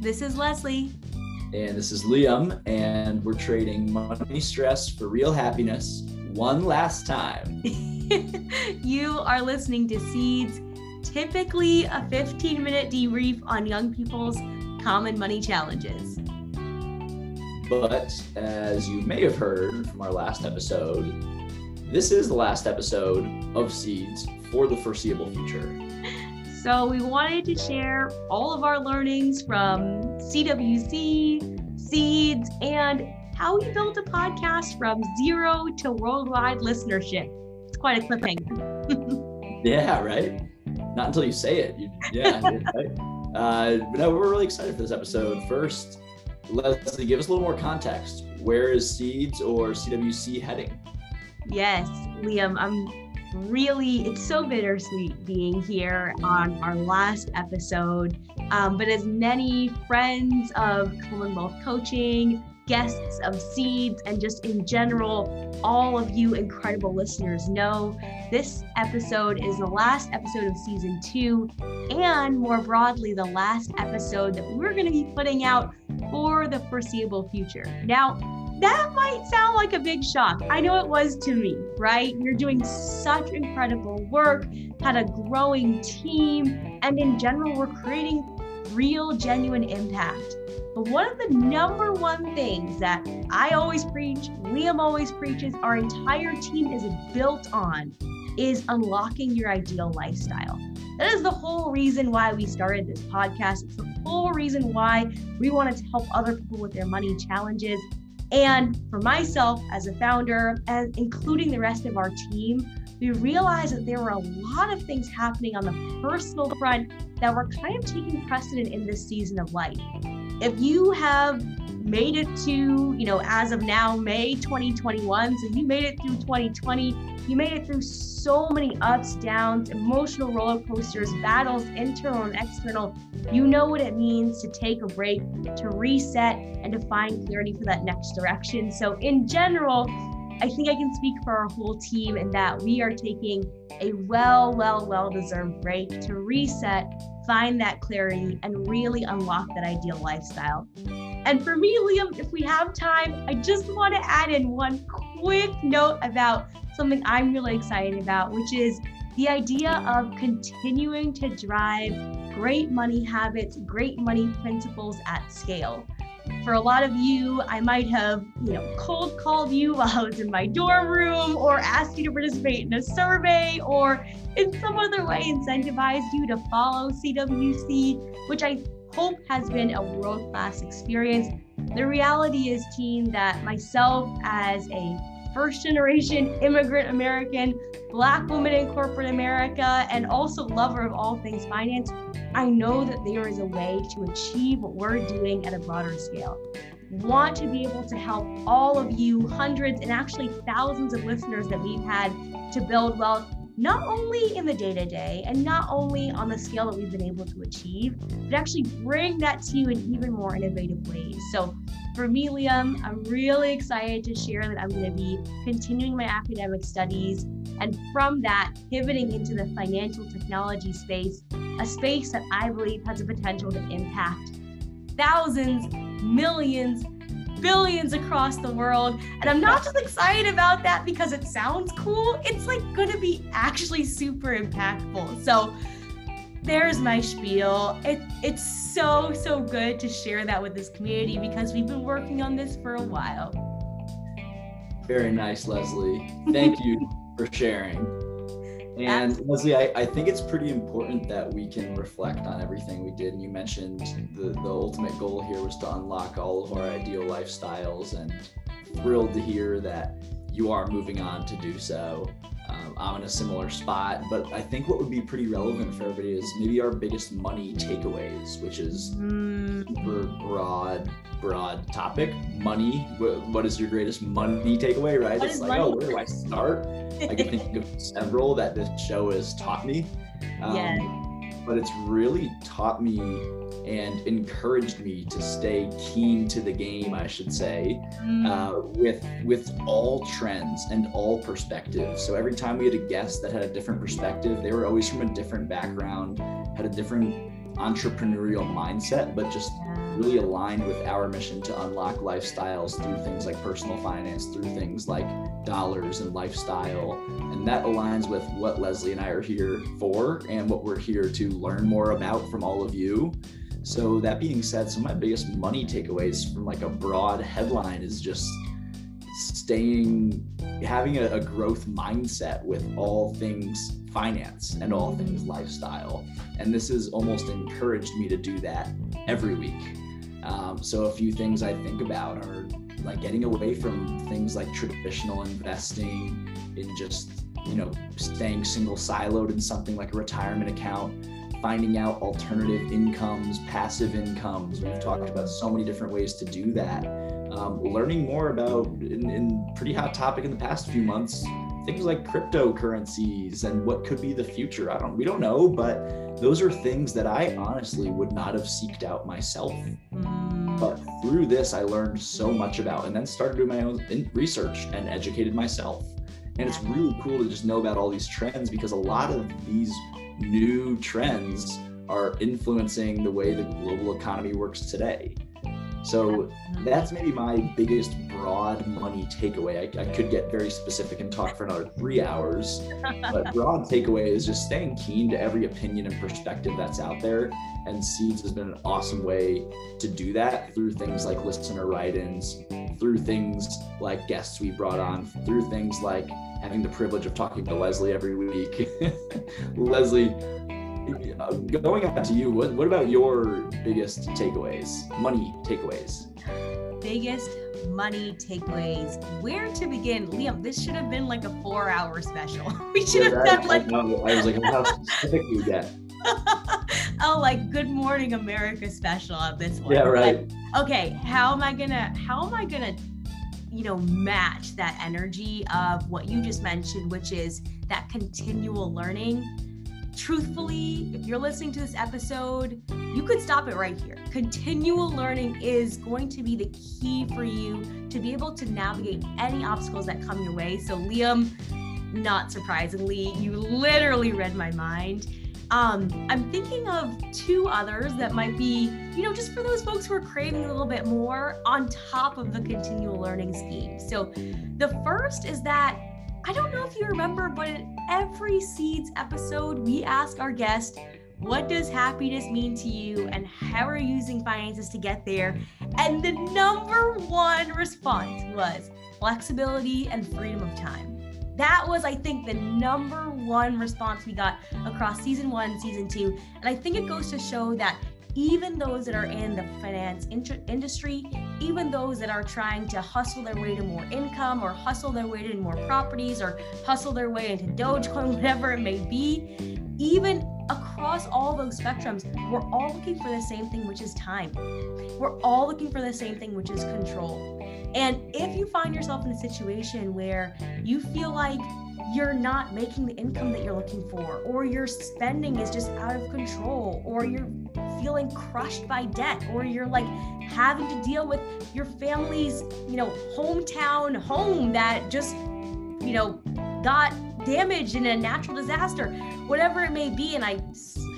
This is Leslie. And this is Liam, and we're trading money stress for real happiness one last time. you are listening to Seeds, typically a 15 minute debrief on young people's common money challenges. But as you may have heard from our last episode, this is the last episode of Seeds for the foreseeable future. So, we wanted to share all of our learnings from CWC, Seeds, and how we built a podcast from zero to worldwide listenership. It's quite a cliffhanger. yeah, right? Not until you say it. You, yeah, right? Uh, but no, we're really excited for this episode. First, Leslie, give us a little more context. Where is Seeds or CWC heading? Yes, Liam, I'm really, it's so bittersweet being here on our last episode. Um, but as many friends of Commonwealth Coaching, guests of Seeds, and just in general, all of you incredible listeners know, this episode is the last episode of season two, and more broadly, the last episode that we're going to be putting out for the foreseeable future. Now, that might sound like a big shock. I know it was to me, right? You're doing such incredible work, had a growing team, and in general, we're creating real, genuine impact. But one of the number one things that I always preach, Liam always preaches, our entire team is built on is unlocking your ideal lifestyle. That is the whole reason why we started this podcast. It's the whole reason why we wanted to help other people with their money challenges and for myself as a founder, and including the rest of our team, we realized that there were a lot of things happening on the personal front that were kind of taking precedent in this season of life. If you have made it to, you know, as of now, May 2021, so you made it through 2020, you made it through so many ups, downs, emotional roller coasters, battles, internal and external. You know what it means to take a break, to reset, and to find clarity for that next direction. So, in general, I think I can speak for our whole team in that we are taking a well, well, well deserved break to reset, find that clarity, and really unlock that ideal lifestyle. And for me, Liam, if we have time, I just want to add in one quick note about something I'm really excited about, which is the idea of continuing to drive great money habits, great money principles at scale. For a lot of you, I might have, you know, cold called you while I was in my dorm room or asked you to participate in a survey or in some other way incentivized you to follow CWC, which I hope has been a world class experience. The reality is, team, that myself as a first generation immigrant American, Black woman in corporate America, and also lover of all things finance, I know that there is a way to achieve what we're doing at a broader scale. Want to be able to help all of you, hundreds and actually thousands of listeners that we've had to build wealth not only in the day to day and not only on the scale that we've been able to achieve, but actually bring that to you in even more innovative ways. So, for me, Liam, I'm really excited to share that I'm going to be continuing my academic studies and from that, pivoting into the financial technology space, a space that I believe has the potential to impact thousands, millions, billions across the world. And I'm not just excited about that because it sounds cool, it's like going to be actually super impactful. So there's my spiel. It, it's so, so good to share that with this community because we've been working on this for a while. Very nice, Leslie. Thank you for sharing. And Leslie, I, I think it's pretty important that we can reflect on everything we did. And you mentioned the, the ultimate goal here was to unlock all of our ideal lifestyles and thrilled to hear that you are moving on to do so. Um, I'm in a similar spot, but I think what would be pretty relevant for everybody is maybe our biggest money takeaways, which is mm. super broad, broad topic. Money. what is your greatest money takeaway? Right? What it's like, money? oh, where do I start? I can think of several that this show has taught me. Um, yeah. But it's really taught me and encouraged me to stay keen to the game, I should say, mm. uh, with with all trends and all perspectives. So every time we had a guest that had a different perspective, they were always from a different background, had a different entrepreneurial mindset, but just really aligned with our mission to unlock lifestyles through things like personal finance, through things like dollars and lifestyle. And that aligns with what Leslie and I are here for and what we're here to learn more about from all of you. So, that being said, some of my biggest money takeaways from like a broad headline is just staying, having a, a growth mindset with all things finance and all things lifestyle. And this has almost encouraged me to do that every week. Um, so a few things I think about are like getting away from things like traditional investing in just you know staying single siloed in something like a retirement account finding out alternative incomes passive incomes. We've talked about so many different ways to do that. Um, learning more about in, in pretty hot topic in the past few months things like cryptocurrencies and what could be the future. I don't, we don't know, but those are things that I honestly would not have seeked out myself. Mm. But through this, I learned so much about, and then started doing my own research and educated myself. And it's really cool to just know about all these trends because a lot of these new trends are influencing the way the global economy works today. So that's maybe my biggest broad money takeaway. I, I, could get very specific and talk for another three hours, but broad takeaway is just staying keen to every opinion and perspective that's out there. And Seeds has been an awesome way to do that through things like listener write ins, through things like guests we brought on, through things like having the privilege of talking to Leslie every week. Leslie, Uh, going back to you, what, what about your biggest takeaways, money takeaways? Biggest money takeaways. Where to begin? Liam, this should have been like a four hour special. We should have done like. I, I was like, how specific you get. oh, like Good Morning America special on this one. Yeah, right. Like, okay, how am I gonna? How am I gonna? You know, match that energy of what you just mentioned, which is that continual learning truthfully, if you're listening to this episode, you could stop it right here. Continual learning is going to be the key for you to be able to navigate any obstacles that come your way. So, Liam, not surprisingly, you literally read my mind. Um, I'm thinking of two others that might be, you know, just for those folks who are craving a little bit more on top of the continual learning scheme. So, the first is that I don't know if you remember, but in every Seeds episode, we ask our guest, what does happiness mean to you and how are you using finances to get there? And the number one response was flexibility and freedom of time. That was, I think, the number one response we got across season one, season two. And I think it goes to show that even those that are in the finance industry, even those that are trying to hustle their way to more income or hustle their way to more properties or hustle their way into Dogecoin, whatever it may be, even across all those spectrums, we're all looking for the same thing, which is time. We're all looking for the same thing, which is control. And if you find yourself in a situation where you feel like you're not making the income that you're looking for, or your spending is just out of control, or you're feeling crushed by debt, or you're like having to deal with your family's, you know, hometown home that just, you know, got damaged in a natural disaster, whatever it may be. And I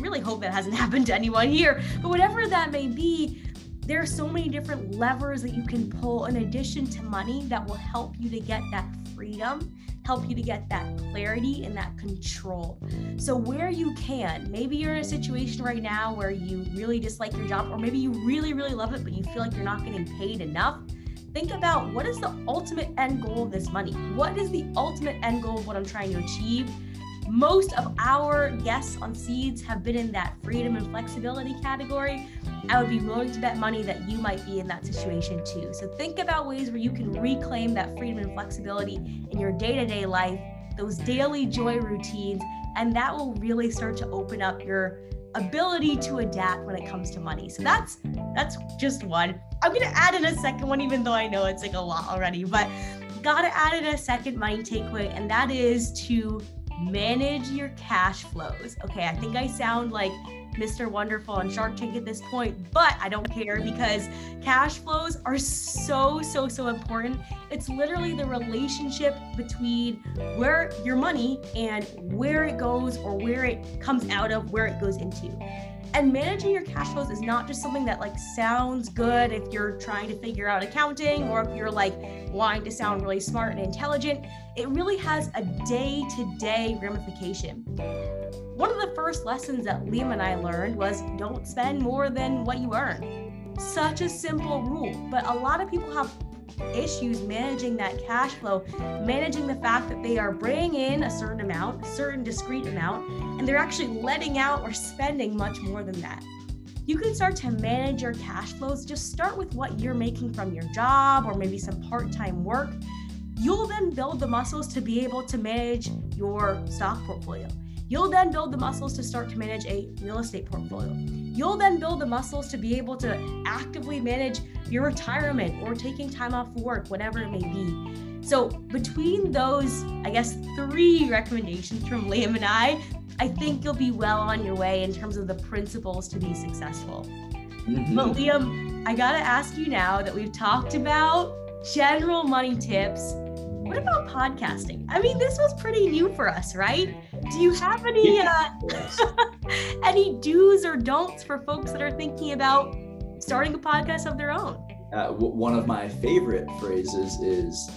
really hope that hasn't happened to anyone here, but whatever that may be, there are so many different levers that you can pull in addition to money that will help you to get that freedom help you to get that clarity and that control. So, where you can, maybe you're in a situation right now where you really dislike your job, or maybe you really, really love it, but you feel like you're not getting paid enough. Think about what is the ultimate end goal of this money? What is the ultimate end goal of what I'm trying to achieve? Most of our guests on Seeds have been in that freedom and flexibility category. I would be willing to bet money that you might be in that situation too. So think about ways where you can reclaim that freedom and flexibility in your day to day life, those daily joy routines, and that will really start to open up your ability to adapt when it comes to money. So that's that's just one. I'm gonna add in a second one, even though I know it's like a lot already, but gotta add in a second money takeaway, and that is to manage your cash flows. Okay, I think I sound like Mr. Wonderful and Shark Tank at this point, but I don't care because cash flows are so, so, so important. It's literally the relationship between where your money and where it goes or where it comes out of, where it goes into. And managing your cash flows is not just something that like sounds good if you're trying to figure out accounting or if you're like wanting to sound really smart and intelligent. It really has a day to day ramification. One of the first lessons that Liam and I learned was don't spend more than what you earn. Such a simple rule, but a lot of people have issues managing that cash flow, managing the fact that they are bringing in a certain amount, a certain discrete amount, and they're actually letting out or spending much more than that. You can start to manage your cash flows. Just start with what you're making from your job or maybe some part time work. You'll then build the muscles to be able to manage your stock portfolio. You'll then build the muscles to start to manage a real estate portfolio. You'll then build the muscles to be able to actively manage your retirement or taking time off work, whatever it may be. So, between those, I guess, three recommendations from Liam and I, I think you'll be well on your way in terms of the principles to be successful. Mm-hmm. But, Liam, I gotta ask you now that we've talked about general money tips what about podcasting? I mean, this was pretty new for us, right? Do you have any uh, any do's or don'ts for folks that are thinking about starting a podcast of their own? Uh, w- one of my favorite phrases is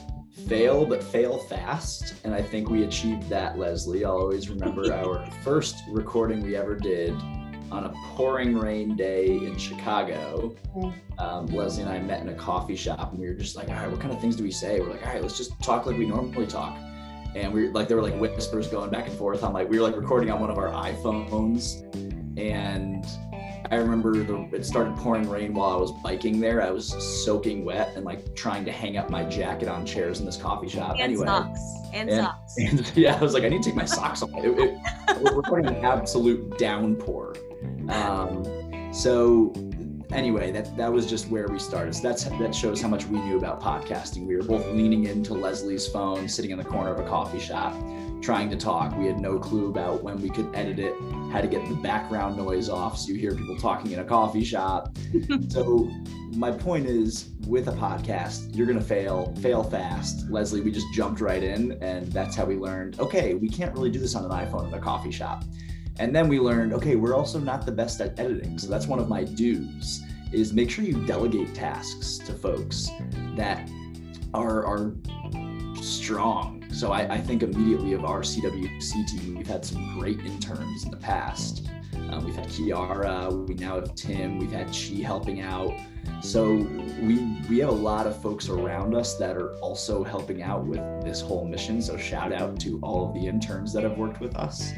fail but fail fast and i think we achieved that leslie i'll always remember our first recording we ever did on a pouring rain day in Chicago, um, Leslie and I met in a coffee shop and we were just like, all right, what kind of things do we say? We're like, all right, let's just talk like we normally talk. And we are like, there were like whispers going back and forth on like, we were like recording on one of our iPhones. And I remember the, it started pouring rain while I was biking there. I was soaking wet and like trying to hang up my jacket on chairs in this coffee shop. And anyway, socks. And, and socks. And, yeah, I was like, I need to take my socks off. It, it, we're recording an absolute downpour. Um, so anyway, that that was just where we started. So that's that shows how much we knew about podcasting. We were both leaning into Leslie's phone, sitting in the corner of a coffee shop, trying to talk. We had no clue about when we could edit it, how to get the background noise off so you hear people talking in a coffee shop. so my point is with a podcast, you're gonna fail, fail fast. Leslie, we just jumped right in and that's how we learned, okay, we can't really do this on an iPhone in a coffee shop. And then we learned, okay, we're also not the best at editing. So that's one of my do's is make sure you delegate tasks to folks that are, are strong. So I, I think immediately of our CWC team, we've had some great interns in the past. Um, we've had Kiara, we now have Tim, we've had Chi helping out. So we we have a lot of folks around us that are also helping out with this whole mission. So shout out to all of the interns that have worked with us.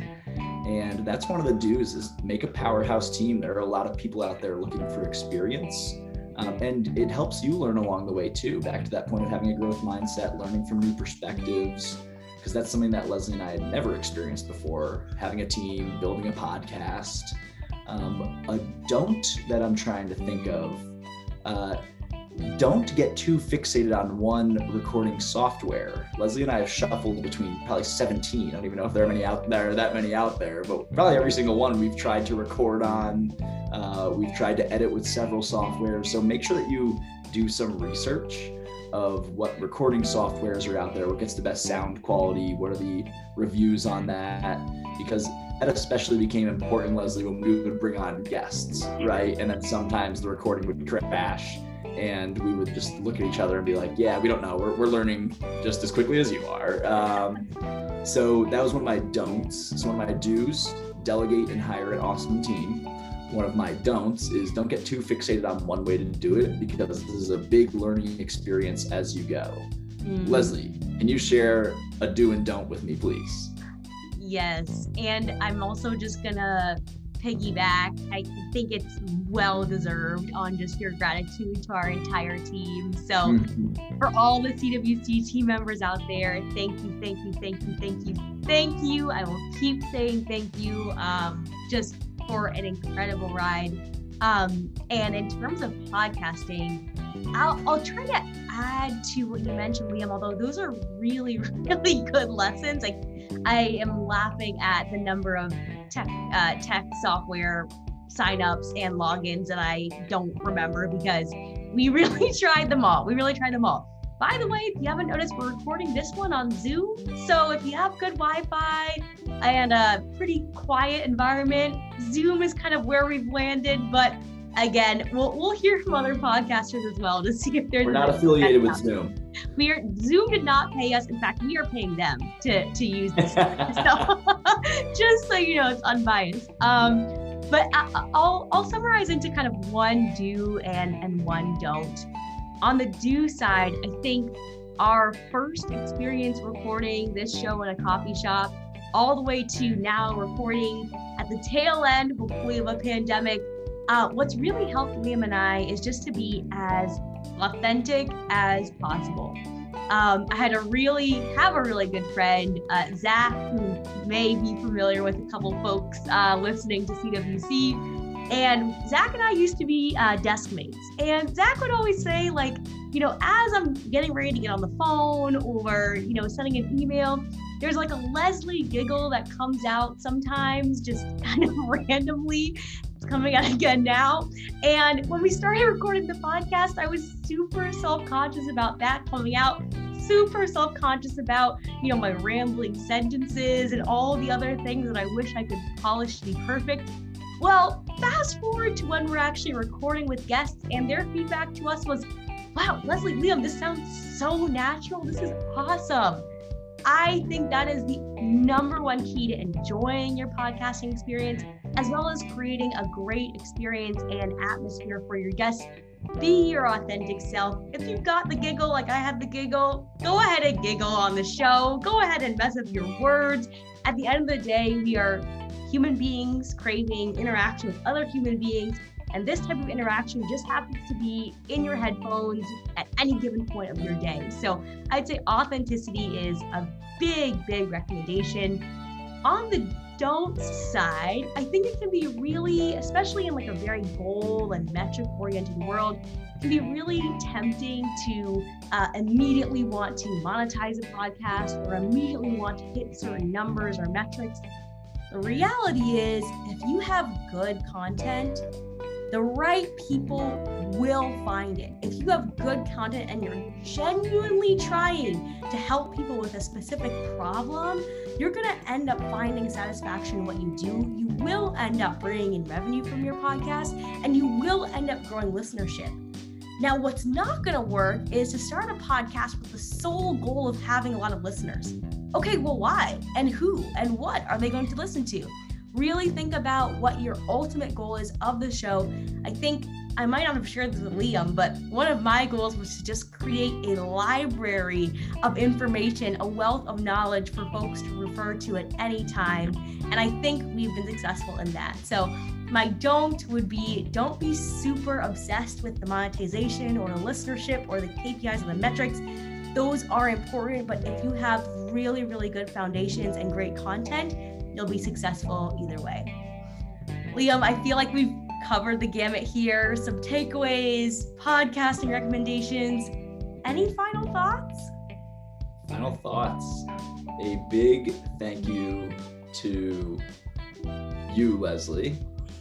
And that's one of the do's is make a powerhouse team. There are a lot of people out there looking for experience. Um, and it helps you learn along the way too. Back to that point of having a growth mindset, learning from new perspectives, because that's something that Leslie and I had never experienced before. Having a team, building a podcast. Um, a don't that I'm trying to think of. Uh, don't get too fixated on one recording software. Leslie and I have shuffled between probably 17. I don't even know if there are many out there, that many out there, but probably every single one we've tried to record on. Uh, we've tried to edit with several softwares. So make sure that you do some research of what recording softwares are out there, what gets the best sound quality, what are the reviews on that, because that especially became important, Leslie, when we would bring on guests, right? And then sometimes the recording would crash and we would just look at each other and be like, yeah, we don't know. We're, we're learning just as quickly as you are. Um, so that was one of my don'ts. So one of my do's, delegate and hire an awesome team. One of my don'ts is don't get too fixated on one way to do it because this is a big learning experience as you go. Mm. Leslie, can you share a do and don't with me, please? Yes. And I'm also just going to piggyback. I think it's well deserved on just your gratitude to our entire team. So, mm-hmm. for all the CWC team members out there, thank you, thank you, thank you, thank you, thank you. I will keep saying thank you um, just for an incredible ride. Um, and in terms of podcasting, I'll, I'll try to add to what you mentioned, Liam, although those are really, really good lessons. Like, I am laughing at the number of tech uh, tech software signups and logins that I don't remember because we really tried them all. We really tried them all. By the way, if you haven't noticed, we're recording this one on Zoom. So if you have good Wi Fi and a pretty quiet environment, Zoom is kind of where we've landed. But again, we'll, we'll hear from other podcasters as well to see if there's. We're not affiliated with Zoom. We are Zoom did not pay us. In fact, we are paying them to to use this. so just so you know, it's unbiased. Um, but I'll I'll summarize into kind of one do and and one don't. On the do side, I think our first experience recording this show in a coffee shop, all the way to now recording at the tail end, hopefully, of a pandemic. Uh, what's really helped Liam and I is just to be as authentic as possible. Um, I had a really have a really good friend, uh, Zach, who may be familiar with a couple folks uh, listening to CWC. And Zach and I used to be uh, desk mates. And Zach would always say, like, you know, as I'm getting ready to get on the phone or, you know, sending an email, there's like a Leslie giggle that comes out sometimes just kind of randomly. Coming out again now. And when we started recording the podcast, I was super self conscious about that coming out super self-conscious about you know my rambling sentences and all the other things that i wish i could polish to be perfect well, fast forward to when we're actually recording with guests, and their feedback to us was, wow, Leslie, Liam, this sounds so natural. This is awesome. I think that is the number one key to enjoying your podcasting experience, as well as creating a great experience and atmosphere for your guests. Be your authentic self. If you've got the giggle, like I have the giggle, go ahead and giggle on the show. Go ahead and mess up your words. At the end of the day, we are human beings craving interaction with other human beings. And this type of interaction just happens to be in your headphones at any given point of your day. So I'd say authenticity is a big, big recommendation. On the don't side, I think it can be really, especially in like a very goal and metric oriented world, can be really tempting to uh, immediately want to monetize a podcast or immediately want to hit certain numbers or metrics the reality is, if you have good content, the right people will find it. If you have good content and you're genuinely trying to help people with a specific problem, you're going to end up finding satisfaction in what you do. You will end up bringing in revenue from your podcast and you will end up growing listenership. Now, what's not going to work is to start a podcast with the sole goal of having a lot of listeners. Okay, well, why and who and what are they going to listen to? Really think about what your ultimate goal is of the show. I think I might not have shared this with Liam, but one of my goals was to just create a library of information, a wealth of knowledge for folks to refer to at any time. And I think we've been successful in that. So my don't would be don't be super obsessed with the monetization or the listenership or the KPIs and the metrics. Those are important, but if you have really, really good foundations and great content, you'll be successful either way. Liam, I feel like we've covered the gamut here. Some takeaways, podcasting recommendations. Any final thoughts? Final thoughts. A big thank you to you, Leslie,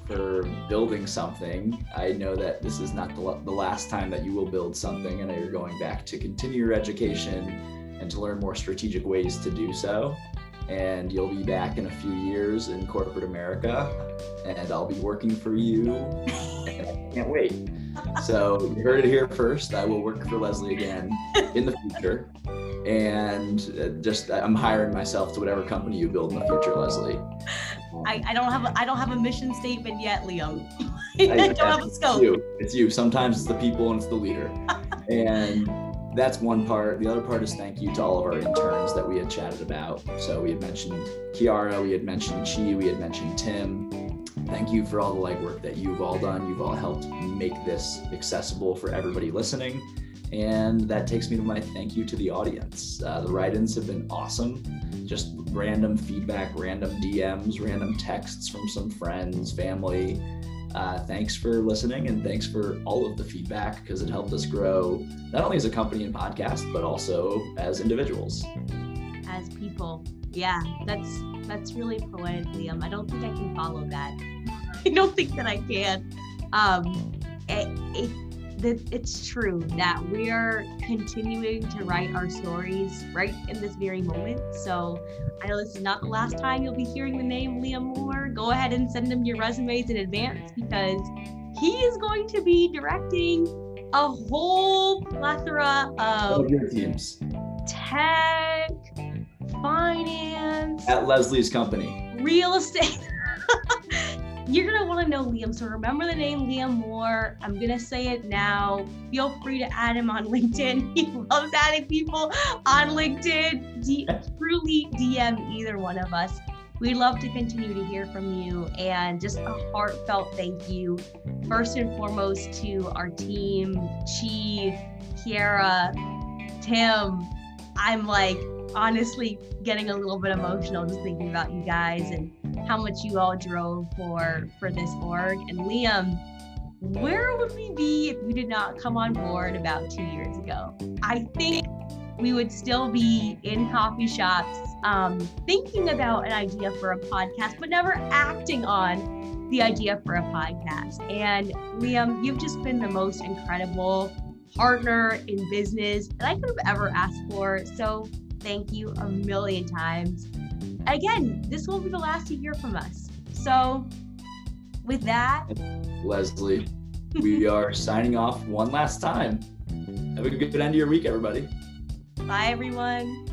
for building something. I know that this is not the, last time that you will build something. Know you're going back to continue your education and to learn more strategic ways to do so. And you'll be back in a few years in corporate America, and I'll be working for you. And I can't wait. So you heard it here first. I will work for Leslie again in the future. And uh, just I'm hiring myself to whatever company you build in the future, Leslie. I, I don't have a, I don't have a mission statement yet, Liam. I don't have a scope. It's you. it's you. Sometimes it's the people and it's the leader. and that's one part. The other part is thank you to all of our interns that we had chatted about. So we had mentioned Kiara, we had mentioned Chi, we had mentioned Tim. Thank you for all the legwork that you've all done. You've all helped make this accessible for everybody listening. And that takes me to my thank you to the audience. Uh, the write ins have been awesome. Just random feedback, random DMs, random texts from some friends, family. Uh, thanks for listening and thanks for all of the feedback because it helped us grow not only as a company and podcast, but also as individuals. As people. Yeah, that's that's really poetic, Liam. I don't think I can follow that. I don't think that I can. Um, it, it, it's true that we are continuing to write our stories right in this very moment. So I know this is not the last time you'll be hearing the name Liam Moore. Go ahead and send him your resumes in advance because he is going to be directing a whole plethora of your teams. Tech, finance, at Leslie's company, real estate. You're gonna want to know Liam, so remember the name Liam Moore. I'm gonna say it now. Feel free to add him on LinkedIn. He loves adding people on LinkedIn. D- truly DM either one of us. We'd love to continue to hear from you and just a heartfelt thank you, first and foremost, to our team, Chi, Kiara, Tim. I'm like honestly getting a little bit emotional just thinking about you guys and how much you all drove for for this org. And Liam, where would we be if you did not come on board about two years ago? I think we would still be in coffee shops um, thinking about an idea for a podcast, but never acting on the idea for a podcast. And Liam, you've just been the most incredible partner in business that I could have ever asked for. So thank you a million times. Again, this will be the last to hear from us. So with that, Leslie, we are signing off one last time. Have a good end of your week, everybody. Bye, everyone.